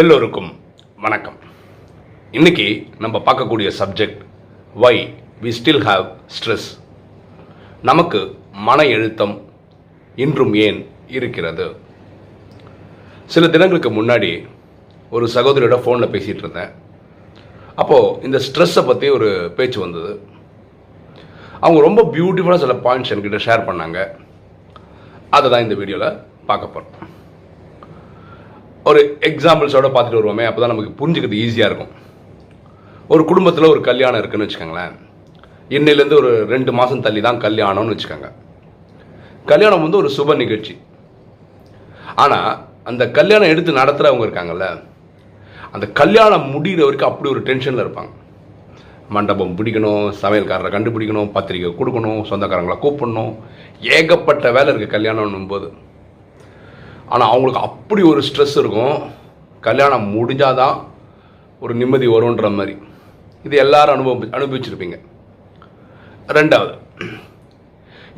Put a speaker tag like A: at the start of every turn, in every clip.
A: எல்லோருக்கும் வணக்கம். இன்னைக்கு நம்ம பார்க்கக்கூடிய subject why we still have stress நமக்கு மன எழுத்தம் இன்றும் ஏன் இருக்கிறது? சில தினங்களுக்கு முன்னாடி ஒரு சகோதரியோட ஃபோனில் பேசிகிட்டு இருந்தேன். அப்போது இந்த ஸ்ட்ரெஸ்ஸை பற்றி ஒரு பேச்சு வந்தது. அவங்க ரொம்ப பியூட்டிஃபுல்லாக சில பாயிண்ட்ஸ் என்கிட்ட ஷேர் பண்ணாங்க. அதை தான் இந்த வீடியோவில் பார்க்க போகிறோம் ஒரு எக்ஸாம்பிள்ஸோட பார்த்துட்டு வருவோமே அப்போ தான் நமக்கு புரிஞ்சுக்கிறது ஈஸியாக இருக்கும். ஒரு குடும்பத்தில் ஒரு கல்யாணம் இருக்குன்னு வச்சுக்கோங்களேன். இன்னையிலேருந்து ஒரு ரெண்டு மாதம் தள்ளி தான் கல்யாணம்னு வச்சுக்கோங்க. கல்யாணம் வந்து ஒரு சுப நிகழ்ச்சி. ஆனால் அந்த கல்யாணம் எடுத்து நடத்துகிறவங்க இருக்காங்கல்ல அந்த கல்யாணம் முடிகிற வரைக்கும் அப்படி ஒரு டென்ஷனில் இருப்பாங்க. மண்டபம் பிடிக்கணும் சமையல்காரரை கண்டுபிடிக்கணும் பத்திரிக்கை கொடுக்கணும் சொந்தக்காரங்களை கூப்பிடணும். ஏகப்பட்ட வேலை இருக்குது கல்யாணம்னும் போது ஆனால் அவங்களுக்கு அப்படி ஒரு ஸ்ட்ரெஸ் இருக்கும். கல்யாணம் முடிஞ்சாதான் ஒரு நிம்மதி வரும்ன்ற மாதிரி. இது எல்லாரும் அனுபவி அனுபவிச்சிருப்பீங்க. ரெண்டாவது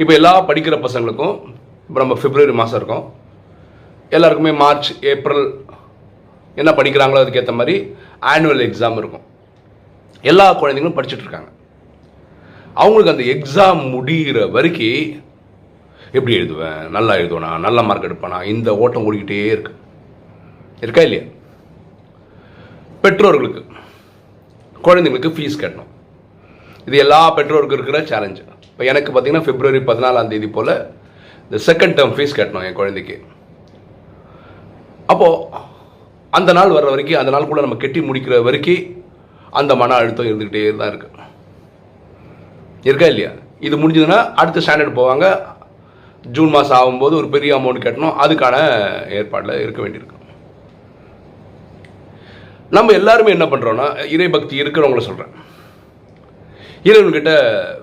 A: இப்போ எல்லா படிக்கிற பசங்களுக்கும் இப்போ நம்ம பிப்ரவரி மாதம் இருக்கோம். எல்லாருக்குமே மார்ச் ஏப்ரல் என்ன படிக்கிறாங்களோ அதுக்கேற்ற மாதிரி ஆனுவல் எக்ஸாம் இருக்கும். எல்லா குழந்தைங்களும் படிச்சுட்ருக்காங்க அவங்களுக்கு அந்த எக்ஸாம் முடிகிற வரைக்கும் எப்படி எழுதுவேன்? நல்லா எழுதுவேனா? நல்ல மார்க் எடுப்பேனா? இந்த ஓட்டம் ஓடிக்கிட்டே இருக்கு. இருக்கா இல்லையா? பெற்றோர்களுக்கு குழந்தைங்களுக்கு ஃபீஸ் கட்டணும். இது எல்லா பெற்றோருக்கும் இருக்கிற சேலஞ்சு இப்போ எனக்கு பார்த்தீங்கன்னா பிப்ரவரி பதினாலாம் தேதி போல் இந்த செகண்ட் டேர்ம் ஃபீஸ் கட்டணும் என் குழந்தைக்கு. அப்போது அந்த நாள் வர்ற வரைக்கும் அந்த நாள் கூட நம்ம கெட்டி முடிக்கிற வரைக்கும் அந்த மன அழுத்தம் இருந்துக்கிட்டே தான் இருக்குது இருக்கா இல்லையா? இது முடிஞ்சதுன்னா அடுத்த ஸ்டாண்டர்ட் போவாங்க. ஜூன் மாதம் ஆகும்போது ஒரு பெரிய அமௌண்ட் கட்டணும். அதுக்கான ஏற்பாடில் இருக்க வேண்டியிருக்கு நம்ம எல்லாருமே என்ன பண்ணுறோன்னா இறைபக்தி இருக்கிறவங்கள சொல்கிறேன் இறைவன்கிட்ட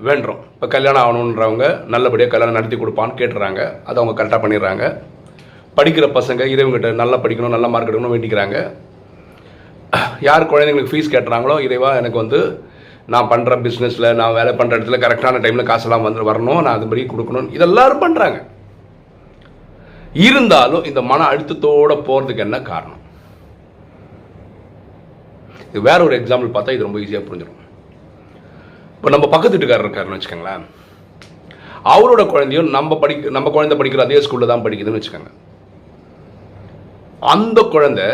A: வேண்டுறோம். இப்போ கல்யாணம் ஆகணுன்றவங்க நல்லபடியாக கல்யாணம் நடத்தி கொடுப்பான்னு கேட்டுறாங்க. அதை அவங்க கரெக்டாக பண்ணிடுறாங்க. படிக்கிற பசங்க இறைவன்கிட்ட நல்லா படிக்கணும் நல்ல மார்க் எடுக்கணும் வேண்டிக்கிறாங்க. யார் குழந்தைங்களுக்கு ஃபீஸ் கேட்டுறாங்களோ இறைவா எனக்கு வந்து நான் பண்ணுற பிஸ்னஸில் நான் வேலை பண்ணுற இடத்துல கரெக்டான டைமில் காசெல்லாம் வந்து வரணும் நான் அதுபடி கொடுக்கணும். இதெல்லாரும் பண்ணுறாங்க இருந்தாலும் இந்த மன அழுத்தத்தோடு போகிறதுக்கு என்ன காரணம்? இது வேற ஒரு எக்ஸாம்பிள் பார்த்தா இது ரொம்ப ஈஸியாக புரிஞ்சிடும். இப்போ நம்ம பக்கத்து வீட்டுக்காரர் இருக்காருன்னு வச்சுக்கோங்களேன். அவரோட குழந்தையும் நம்ம படிக்க நம்ம குழந்தை படிக்கிற அதே ஸ்கூலில் தான் படிக்குதுன்னு வச்சுக்கோங்க. அந்த குழந்தை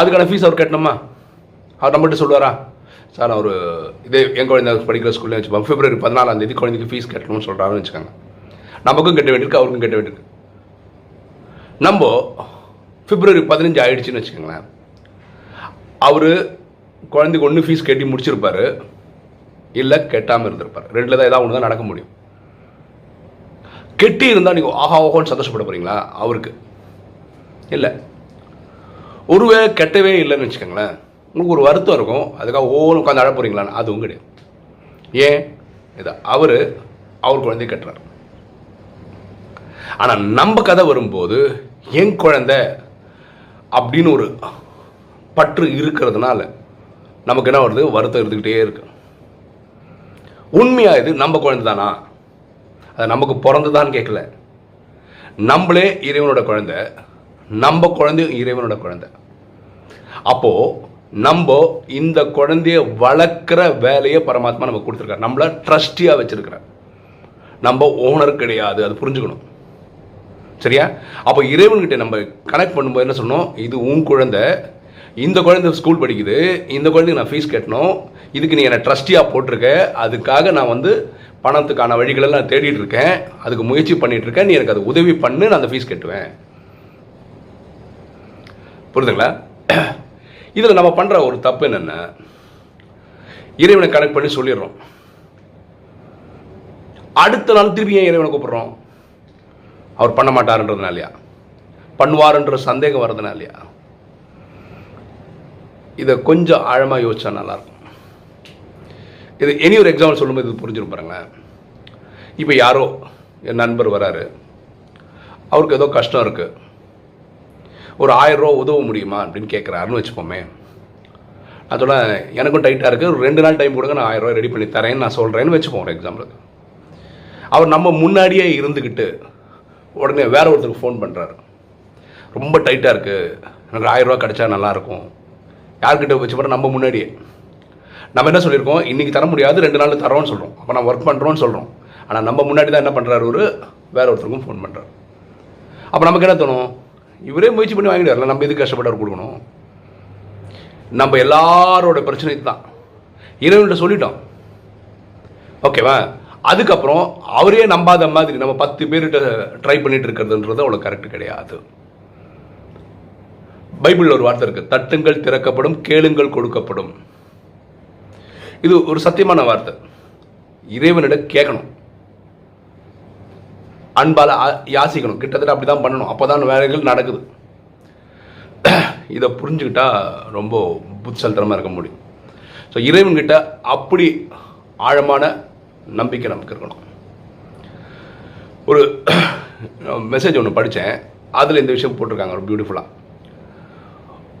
A: அதுக்கான ஃபீஸ் அவர் கட்டணுமா? அவர் நம்மகிட்ட சொல்லுவாரா? சார் நான் ஒரு இதே என் குழந்தை படிக்கிற ஸ்கூல்லே வச்சுப்போம். பிப்ரவரி பதினாலாம் தேதி குழந்தைக்கு ஃபீஸ் கட்டணும்னு சொல்கிறாருன்னு வச்சுக்கோங்க. நமக்கும் கட்ட வேண்டியிருக்கு அவருக்கும் கட்ட வேண்டியிருக்கு. நம்ம பிப்ரவரி பதினஞ்சு ஆயிடுச்சுன்னு வச்சுக்கோங்களேன். அவர் குழந்தைக்கு ஒன்று ஃபீஸ் கட்டி முடிச்சிருப்பாரு. இல்லை கெட்டாமல் இருந்திருப்பார். ரெண்டில் தான் ஏதாவது ஒன்று தான் நடக்க முடியும். கெட்டி இருந்தால் நீங்கள் ஆஹா ஓஹோன்னு சந்தோஷப்பட போகிறீங்களா அவருக்கு. இல்லை. ஒருவே கெட்டவே இல்லைன்னு வச்சுக்கோங்களேன். உங்களுக்கு ஒரு வருத்தம் இருக்கும். அதுக்காக ஒவ்வொரு உட்காந்து அழ போகிறீங்களான்னு அதுவும் கிடையாது ஏன்? இது அவர் அவர் குழந்தைய கட்டுறார். ஆனால் நம்ம கதை வரும்போது என் குழந்தை அப்படின்னு ஒரு பற்று இருக்கிறதுனால நமக்கு என்ன வருது? வருத்தம் இருந்துக்கிட்டே இருக்கு. உண்மையாக இது? நம்ம குழந்தை தானா? அது நமக்கு பிறந்துதான்னு கேட்கல. நம்மளே இறைவனோட குழந்தை. நம்ம குழந்தையும் இறைவனோட குழந்தை. அப்போது நம்ம இந்த குழந்தைய வளர்க்குற வேலையை பரமாத்மா நமக்கு கொடுத்துருக்காரு. நம்மள ட்ரஸ்டியாக வச்சுருக்கிறார். நம்ம ஓனர் கிடையாது அது புரிஞ்சுக்கணும். சரியா? அப்போ இறைவன்கிட்ட நம்ம கனெக்ட் பண்ணும்போது என்ன சொன்னோம் இது உன் குழந்தை. இந்த குழந்தை ஸ்கூல் படிக்குது. இந்த குழந்தைக்கு நான் ஃபீஸ் கட்டணும். இதுக்கு நீ என்னை ட்ரஸ்டியாக போட்டிருக்க. அதுக்காக நான் வந்து பணத்துக்கான வழிகளெல்லாம் நான் தேடிட்டு இருக்கேன். அதுக்கு முயற்சி பண்ணிட்டு இருக்கேன். நீ எனக்கு அது உதவி பண்ணு நான் அந்த ஃபீஸ் கட்டுவேன். புரியுதுங்களா? இதில் நம்ம பண்ணுற ஒரு தப்பு என்னென்ன? இறைவனை கனெக்ட் பண்ணி சொல்லிடுறோம். அடுத்த நாள் திருப்பி ஏன் இறைவனை கூப்பிட்றோம்? அவர் பண்ண மாட்டாருன்றதுனாலயா? பண்ணுவாருன்ற சந்தேகம் வர்றதுனாலயா? இதை கொஞ்சம் ஆழமாக யோசிச்சா நல்லாயிருக்கும். இது இனி ஒரு எக்ஸாம்பிள் சொல்லும்போது இது புரிஞ்சிடும் பாருங்களேன். இப்போ யாரோ என் நண்பர் வராரு. அவருக்கு ஏதோ கஷ்டம் இருக்குது ஒரு ஆயிரரூவா உதவ முடியுமா அப்படின்னு கேட்குறாருன்னு வச்சுப்போமே. நான் எனக்கும் டைட்டாக இருக்குது ஒரு ரெண்டு நாள் டைம் கொடுங்க நான் ஆயிரரூவா ரெடி பண்ணி தரேன்னு நான் சொல்கிறேன்னு வச்சுப்போம் ஒரு எக்ஸாம்பிளுக்கு அவர் நம்ம முன்னாடியே இருந்துக்கிட்டு உடனே வேற ஒருத்தருக்கு ஃபோன் பண்ணுறாரு ரொம்ப டைட்டாக இருக்குது எனக்கு ஆயிரம் ரூபா கிடைச்சா நல்லாயிருக்கும் யார்கிட்ட வச்சு போனால் நம்ம முன்னாடியே. நம்ம என்ன சொல்லியிருக்கோம்? இன்றைக்கி தர முடியாது ரெண்டு நாள் தரோன்னு சொல்கிறோம் அப்போ நான் ஒர்க் பண்ணுறோன்னு சொல்கிறோம் ஆனால் நம்ம முன்னாடி தான் என்ன பண்ணுறாரு ஒரு வேற ஒருத்தருக்கும் ஃபோன் பண்ணுறாரு அப்போ நமக்கு என்ன தோணும்? இவரே முயற்சி பண்ணி வாங்கிட்டு வரல நம்ம எதுக்கு கஷ்டப்பட்டு கொடுக்கணும்? நம்ம எல்லாரோட பிரச்சனை தான் இறைவன்கிட்ட சொல்லிட்டோம். ஓகேவா? அதுக்கப்புறம் அவரே நம்பாத மாதிரி நம்ம பத்து பேர்கிட்ட ட்ரை பண்ணிட்டு இருக்கிறதுன்றது அவ்வளோ கரெக்ட் கிடையாது. பைபிளில் ஒரு வார்த்தை இருக்குது தட்டுங்கள் திறக்கப்படும் கேளுங்கள் கொடுக்கப்படும். இது ஒரு சத்தியமான வார்த்தை. இறைவனிடம் கேட்கணும். அன்பால் ஆ- யாசிக்கணும். கிட்டத்தட்ட அப்படி தான் பண்ணணும். அப்போ தான் வேலைகள் நடக்குது. இதை புரிஞ்சுக்கிட்டா ரொம்ப புத்திசல்தனமாக இருக்க முடியும். ஸோ இறைவன்கிட்ட அப்படி ஆழமான நம்பிக்கை நமக்கு இருக்கணும். ஒரு மெசேஜ் ஒன்று படித்தேன் அதில் இந்த விஷயம் போட்டிருக்காங்க. ஒரு பியூட்டிஃபுல்லாக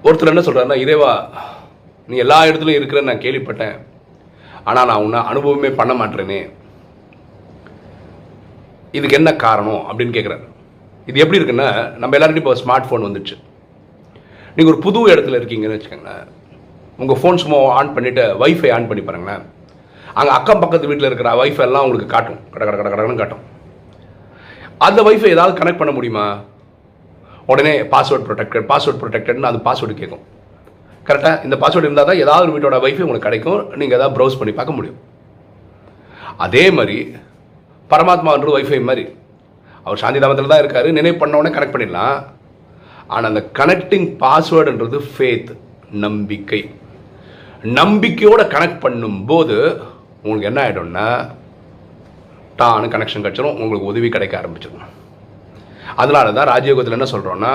A: ஒருத்தர் என்ன சொல்கிறாருன்னா இறைவா நீ எல்லா இடத்துலையும் இருக்கிற நான் கேள்விப்பட்டேன். ஆனால் நான் உன்னை அனுபவமே பண்ண மாட்டேறேனே. இதுக்கு என்ன காரணம் அப்படின்னு கேட்குறாரு இது எப்படி இருக்குன்னா நம்ம எல்லாருக்கும் இப்போ ஸ்மார்ட் ஃபோன் வந்துடுச்சு நீங்கள் ஒரு புது இடத்துல இருக்கீங்கன்னு வச்சுக்கோங்களேன். உங்கள் ஃபோன் சும்மா ஆன் பண்ணிவிட்டு வைஃபை ஆன் பண்ணி பாருங்களேன். அங்கே அக்கம் பக்கத்து வீட்டில் இருக்கிற வைஃபை எல்லாம் உங்களுக்கு காட்டும். கட கட கட கடன்னு காட்டும். அந்த வைஃபை ஏதாவது கனெக்ட் பண்ண முடியுமா? உடனே பாஸ்வேர்ட் ப்ரொடெக்டட் பாஸ்வேர்ட் ப்ரொடெக்டட்னு அது பாஸ்வேர்டு கேட்கும் கரெக்டாக இந்த பாஸ்வேர்டு இருந்தால் தான் ஏதாவது ஒரு வீட்டோட வைஃபை உங்களுக்கு கிடைக்கும். நீங்கள் ஏதாவது ப்ரௌஸ் பண்ணி பார்க்க முடியும். அதே மாதிரி பரமாத்மான்றது ஒய்ஃபை மாதிரி. அவர் சாந்தி தாமத்தில் தான் இருக்கார் நினைவு பண்ண உடனே கனெக்ட் பண்ணிடலாம். ஆனால் அந்த கனெக்டிங் பாஸ்வேர்டுன்றது ஃபேத் நம்பிக்கை. நம்பிக்கையோடு கனெக்ட் பண்ணும்போது உங்களுக்கு என்ன ஆகிடும்னா டானு கனெக்ஷன் கிடச்சிரும் உங்களுக்கு உதவி கிடைக்க ஆரம்பிச்சிடும் அதனால தான் ராஜயோகத்தில் என்ன சொல்கிறோன்னா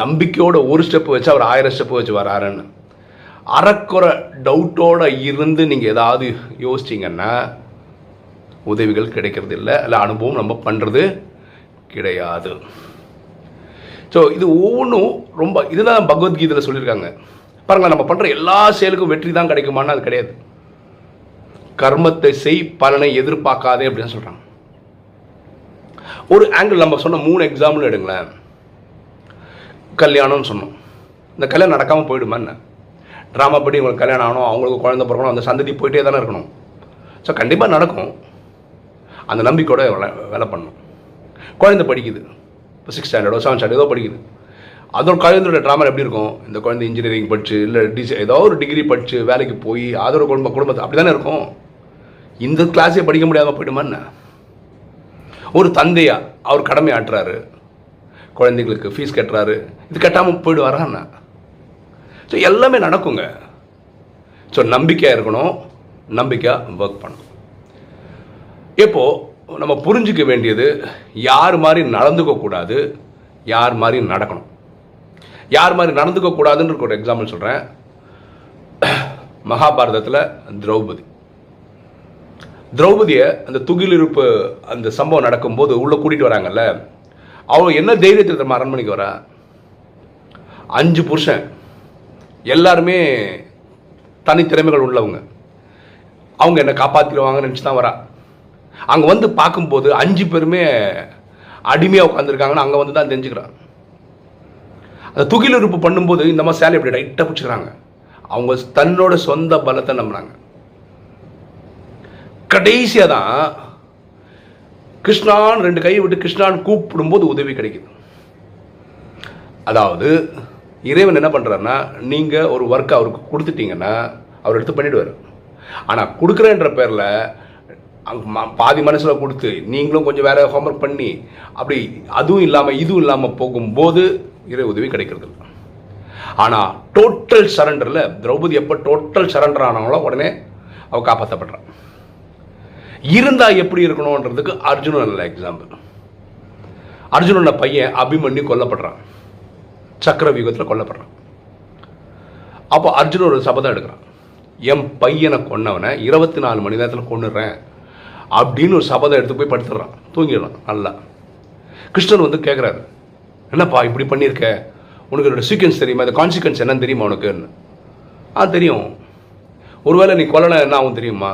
A: நம்பிக்கையோட ஒரு ஸ்டெப்பு வச்சு அவர் ஆயிரம் ஸ்டெப்பு வச்சு வராருன்னு. அறக்குறை டவுட்டோட இருந்து நீங்கள் ஏதாவது யோசிச்சிங்கன்னா உதவிகள் கிடைக்கிறது இல்லை இல்லை அனுபவம் நம்ம பண்ணுறது கிடையாது. ஸோ இது ஒவ்வொன்றும் ரொம்ப இதுதான் பகவத்கீதையில் சொல்லியிருக்காங்க. பாருங்களேன் நம்ம பண்ணுற எல்லா செயலுக்கும் வெற்றி தான் கிடைக்குமான்னு அது கிடையாது. கர்மத்தை செய் பலனை எதிர்பார்க்காதே அப்படின்னு சொல்கிறாங்க ஒரு ஆங்கிள் நம்ம சொன்ன மூணு எக்ஸாம்பிள் எடுங்களேன். கல்யாணம்னு சொன்னோம். இந்த கல்யாணம் நடக்காமல் போயிடுமா என்ன? ட்ராமா படி உங்களுக்கு கல்யாணம் ஆகணும் அவங்களுக்கு குழந்தை பிறக்கணும் அந்த சந்ததி போயிட்டே தானே இருக்கணும். ஸோ கண்டிப்பாக நடக்கும். அந்த நம்பிக்கையோட வேலை வேலை குழந்தை படிக்குது. இப்போ சிக்ஸ் ஸ்டாண்டர்டோ செவன் ஸ்டாண்டர்டோ படிக்குது. அதோட குழந்தையோட ட்ராமா எப்படி இருக்கும்? இந்த குழந்தை இன்ஜினியரிங் படிச்சு இல்லை டிசி ஏதோ ஒரு டிகிரி படிச்சு வேலைக்கு போய் அதோட குடும்ப குடும்பத்தை அப்படி தானே இருக்கும்? இந்த கிளாஸே படிக்க முடியாமல் போயிடுமா என்ன? ஒரு தந்தையா அவர் கடமை ஆட்டுறாரு. குழந்தைங்களுக்கு ஃபீஸ் கட்டுறாரு. இது கட்டாமல் போயிடுவாரா என்ன? ஸோ எல்லாமே நடக்குங்க. ஸோ நம்பிக்கையாக இருக்கணும். நம்பிக்கையாக ஒர்க் பண்ணணும். இப்போது நம்ம புரிஞ்சிக்க வேண்டியது யார் மாதிரி நடந்துக்க கூடாது யார் மாதிரி நடக்கணும். யார் மாதிரி நடந்துக்க கூடாதுன்ற ஒரு எக்ஸாம்பிள் சொல்கிறேன் மகாபாரதத்தில் திரௌபதி. திரௌபதியை அந்த துகிலிருப்பு அந்த சம்பவம் நடக்கும்போது உள்ளே கூட்டிகிட்டு வராங்கல்ல அவள் என்ன தைரியத்தில் நம்ம அரண்மனைக்கு வரா? அஞ்சு புருஷன். எல்லாருமே தனித்திறமைகள் உள்ளவங்க. அவங்க என்னை காப்பாற்றிடுவாங்கன்னு நினச்சி தான் வரா. அங்கே வந்து பார்க்கும்போது அஞ்சு பேருமே அடிமையாக உட்காந்துருக்காங்கன்னு அங்கே வந்து தான் தெரிஞ்சுக்கிறான் அந்த துகிலுறுப்பு பண்ணும்போது இந்த மாதிரி சேலை இப்படி டைட்டாக பிடிச்சிக்கிறாங்க. அவங்க தன்னோட சொந்த பலத்தை நம்புறாங்க. கடைசியாக தான் கிருஷ்ணான் ரெண்டு கையை விட்டு கிருஷ்ணான் கூப்பிடும்போது உதவி கிடைக்குது. அதாவது இறைவன் என்ன பண்ணுறாருன்னா நீங்கள் ஒரு ஒர்க் அவருக்கு கொடுத்துட்டீங்கன்னா அவர் எடுத்து பண்ணிவிடுவார் ஆனால் கொடுக்குறேன்ற பேரில் பாதி மனசில் கொடுத்து நீங்களும் கொஞ்சம் வேற ஹோம்ஒர்க் பண்ணி அப்படி அதுவும் இல்லாமல் இதுவும் இல்லாமல் போகும்போது இறை உதவி கிடைக்கிறது. ஆனால் டோட்டல் சரண்டரில் திரௌபதி எப்போ டோட்டல் சரண்டர் ஆனாங்களோ உடனே அவள் காப்பாற்றப்படுறான் இருந்தால் எப்படி இருக்கணுன்றதுக்கு அர்ஜுனன் நல்ல எக்ஸாம்பிள் அர்ஜுனோட பையன் அபிமன்யு கொல்லப்படுறான். சக்கரவியூகத்தில் கொல்லப்படுறான். அப்போ அர்ஜுனன் ஒரு சபதம் எடுக்கிறான். என் பையனை கொன்னவனை இருபத்தி நாலு மணி நேரத்தில் கொண்டுடுறேன் அப்படின்னு ஒரு சபதம் எடுத்து போய் படுத்துடுறான் தூங்கிடுறான். நல்லா. கிருஷ்ணன் வந்து கேட்குறாரு என்னப்பா இப்படி பண்ணியிருக்க? உனக்கு என்னோட சீக்வன்ஸ் தெரியுமா? இந்த கான்சிக்வன்ஸ் என்னன்னு தெரியுமா உனக்குன்னு ஆ தெரியும். ஒருவேளை நீ கொல்லலை என்ன ஆகும் தெரியுமா?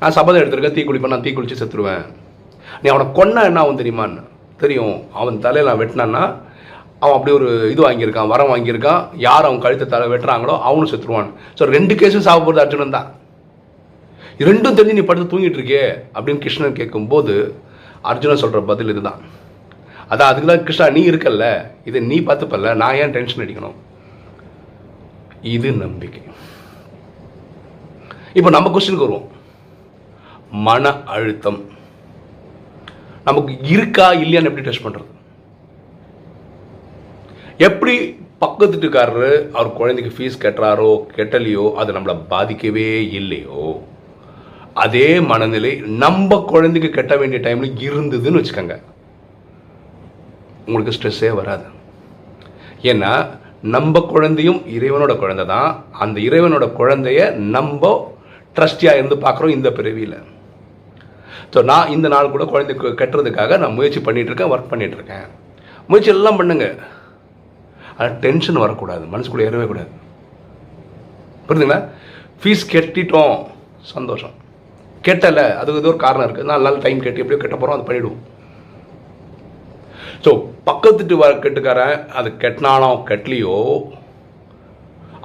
A: நான் சபதம் எடுத்திருக்கேன். தீ குளிப்பேன். நான் தீ குளித்து செத்துருவேன். நீ அவனை கொன்ன என்ன ஆகும் தெரியுமான்னு தெரியும். அவன் தலையில் நான் வெட்டினான்னா அவன் அப்படி ஒரு இது வாங்கியிருக்கான் வரம் வாங்கியிருக்கான். யார் அவன் கழுத்தை தலை வெட்டுறாங்களோ அவனும் செத்துருவான். ஸோ ரெண்டு கேஸும் சாப்பிட்றது அர்ஜுனன் தான். ரெண்டும் தெரிஞ்சு நீ படுத்து தூங்கிட்டு இருக்கே அப்படின்னு கிருஷ்ணன் கேட்கும்போது அர்ஜுனன் சொல்கிற பதில் இதுதான். அதான் அதுக்கு தான் கிருஷ்ணா நீ இருக்கல்ல இதை நீ பார்த்துப்பல்ல நான் ஏன் டென்ஷன் அடிக்கணும்? இது நம்பிக்கை. இப்போ நம்ம கொஸ்டினுக்கு வருவோம். மன அழுத்தம். நமக்கு இருக்கா இல்லையான்னு எப்படி டெஸ்ட் பண்ணுறது எப்படி பக்கத்து வீட்டுக்காரரு அவர் குழந்தைக்கு ஃபீஸ் கட்டுறாரோ கெட்டலையோ அது நம்மளை பாதிக்கவே இல்லையோ அதே மனநிலை நம்ம குழந்தைக்கு கட்ட வேண்டிய டைம்ல இருந்ததுன்னு வச்சுக்கோங்க. உங்களுக்கு ஸ்ட்ரெஸ்ஸே வராது. ஏன்னா நம்ம குழந்தையும் இறைவனோட குழந்தை தான். அந்த இறைவனோட குழந்தைய நம்ம ட்ரஸ்டியாக இருந்து பார்க்குறோம் இந்த பிறவியில். ஸோ நான் இந்த நாள் கூட குழந்தைக்கு கட்டுறதுக்காக நான் முயற்சி பண்ணிகிட்ருக்கேன் இருக்கேன் ஒர்க் பண்ணிகிட்ருக்கேன் இருக்கேன். முயற்சி எல்லாம் பண்ணுங்க. ஆனால் டென்ஷன் வரக்கூடாது. மனசுக்குள்ளே ஏறவே கூடாது. புரியுதுங்களா ஃபீஸ் கட்டிட்டோம். சந்தோஷம். கெட்டலை அதுக்கு ஏதோ ஒரு காரணம் இருக்குது நாலு நாள் டைம் கேட்டு எப்படியோ கட்ட போகிறோம் அது பண்ணிவிடுவோம் ஸோ பக்கத்துட்டு வர கெட்டுக்காரன் அது கெட்டினானோ கெட்டலையோ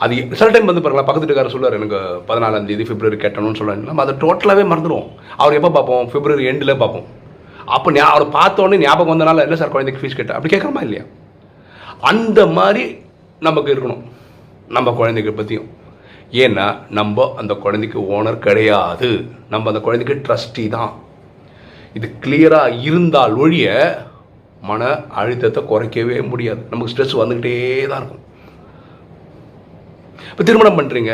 A: அது சில டைம் வந்து பாருங்களா பக்கத்து சொல்லுவார் எனக்கு பதினாலாம் தேதி பிப்ரவரி கட்டணும்னு சொல்லுவாங்க நம்ம அதை டோட்டலாகவே மறந்துடுவோம். அவர் எப்போ பார்ப்போம்? பிப்ரவரி எண்டில் பார்ப்போம். அப்போ ஞா அவர் பார்த்தோன்னே ஞாபகம் வந்தனால இல்லை சார் குழந்தைக்கு ஃபீஸ் கட்ட அப்படி கேட்குறமா இல்லையா? அந்த மாதிரி நமக்கு இருக்கணும். நம்ம குழந்தைக்கு பற்றியும் ஏன்னா நம்ம அந்த குழந்தைக்கு ஓனர் கிடையாது. நம்ம அந்த குழந்தைக்கு ட்ரஸ்டி தான். இது கிளியராக இருந்தால் ஒழிய மன அழுத்தத்தை குறைக்கவே முடியாது. நமக்கு ஸ்ட்ரெஸ் வந்துக்கிட்டே தான் இருக்கும். இப்போ திருமணம் பண்ணுறீங்க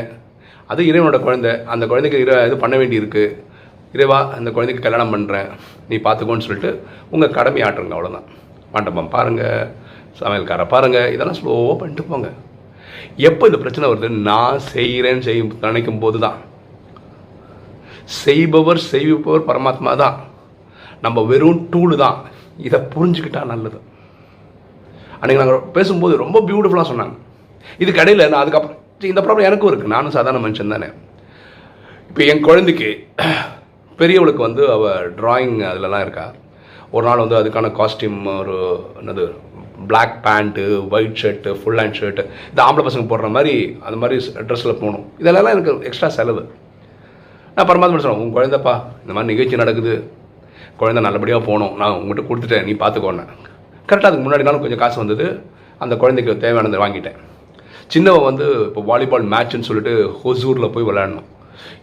A: அது இறைவனோட குழந்தை. அந்த குழந்தைக்கு இறை இது பண்ண வேண்டியிருக்கு. இறைவா அந்த குழந்தைக்கு கல்யாணம் பண்ணுறேன் நீ பார்த்துக்கோன்னு சொல்லிட்டு உங்கள் கடமை ஆட்டுருங்க அவ்வளோதான் மண்டபம் பாருங்கள் சமையல்காரை பாருங்கள் இதெல்லாம் ஸ்லோவாக பண்ணிட்டு போங்க. எப்போ இந்த பிரச்சனை வருது? நான் செய்கிறேன்னு செய்யும் நினைக்கும் போது தான் செய்பவர் செய்விப்பவர் பரமாத்மா தான். நம்ம வெறும் டூலு தான். இதை புரிஞ்சுக்கிட்டா நல்லது. அன்றைக்கி நாங்கள் பேசும்போது ரொம்ப பியூட்டிஃபுல்லாக சொன்னாங்க. இது கடையில் நான் அதுக்கப்புறம் இந்த ப்ராப்ளம் எனக்கும் இருக்குது நானும் சாதாரண மனுஷன் தானே. இப்போ என் குழந்தைக்கு பெரியவளுக்கு வந்து அவள் ட்ராயிங் அதிலலாம் இருக்கா? ஒரு நாள் வந்து அதுக்கான காஸ்டியூம் ஒரு என்னது black pant white shirt full hand shirt இந்த ஆம்பளை பசங்க போடுற மாதிரி அந்த மாதிரி ட்ரெஸ்ஸில் போகணும் இதெல்லாம் எனக்கு எக்ஸ்ட்ரா செலவு. நான் பரமாத்மா சொல்கிறேன் உன் குழந்தைப்பா இந்த மாதிரி நிகழ்ச்சி நடக்குது. குழந்த நல்லபடியாக போகணும். நான் உங்கள்கிட்ட கொடுத்துட்டேன் நீ பார்த்துக்கோன்னேன் கரெக்டாக அதுக்கு முன்னாடி நாளும் கொஞ்சம் காசு வந்தது. அந்த குழந்தைக்கு தேவையானதை வாங்கிட்டேன். சின்னவன் வந்து இப்போ வாலிபால் மேட்ச்னு சொல்லிட்டு ஹொசூரில் போய் விளையாடணும்.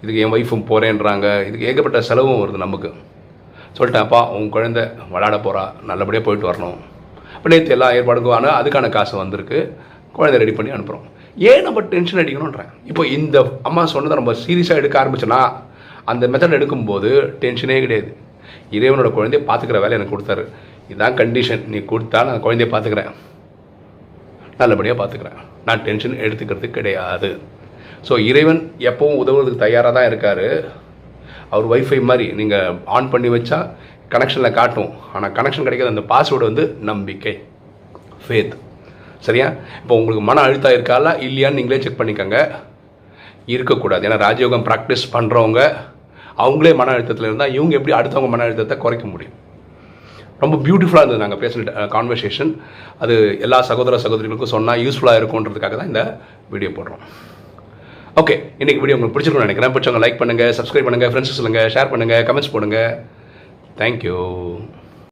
A: இதுக்கு என் ஒய்ஃபும் போகிறேன்றாங்க இதுக்கு ஏகப்பட்ட செலவும் வருது நமக்கு. சொல்லிட்டேன்ப்பா உன் குழந்தை விளையாட போகிறா நல்லபடியாக போயிட்டு வரணும். இப்போ நேற்று எல்லா அதுக்கான காசு வந்திருக்கு. குழந்தை ரெடி பண்ணி அனுப்புகிறோம் ஏன் நம்ம டென்ஷன் அடிக்கணுன்றேன் இப்போ இந்த அம்மா சொன்னதை நம்ம சீரியஸாக எடுக்க ஆரம்பிச்சோன்னா அந்த மெத்தட் எடுக்கும்போது டென்ஷனே கிடையாது. இறைவனோட குழந்தைய பார்த்துக்கிற வேலை எனக்கு கொடுத்தாரு. இதுதான் கண்டிஷன் நீ கொடுத்தா நான் குழந்தைய பார்த்துக்கிறேன். நல்லபடியாக பார்த்துக்கிறேன். நான் டென்ஷன் எடுத்துக்கிறது கிடையாது. ஸோ இறைவன் எப்பவும் உதவுறதுக்கு தயாராக தான் இருக்கார். அவர் வைஃபை மாதிரி நீங்கள் ஆன் பண்ணி வச்சா கனெக்ஷனில் காட்டும். ஆனால் கனெக்ஷன் கிடைக்காத அந்த பாஸ்வேர்டு வந்து நம்பிக்கை ஃபேத் சரியா? இப்போ உங்களுக்கு மன அழுத்தம் இருக்கால இல்லையான்னு நீங்களே செக் பண்ணிக்கோங்க. இருக்கக்கூடாது. ஏன்னா ராஜயோகம் ப்ராக்டிஸ் பண்ணுறவங்க அவங்களே மன அழுத்தத்தில் இருந்தால் இவங்க எப்படி அடுத்தவங்க மன அழுத்தத்தை குறைக்க முடியும்? ரொம்ப பியூட்டிஃபுல்லாக இருந்தது நாங்கள் பேசின கான்வர்சேஷன் அது எல்லா சகோதர சகோதரிகளுக்கும் சொன்னால் யூஸ்ஃபுல்லாக இருக்கும்ன்றதுக்காக தான் இந்த வீடியோ போடுறோம். ஓகே இன்றைக்கி வீடியோ உங்களுக்கு பிடிச்சிருக்கும்னு நினைக்கிறேன். பிடிச்சவங்க லைக் பண்ணுங்கள் சப்ஸ்கிரைப் பண்ணுங்கள் ஃப்ரெண்ட்ஸ் சொல்லுங்கள் ஷேர் பண்ணுங்கள் கமெண்ட்ஸ் Thank you.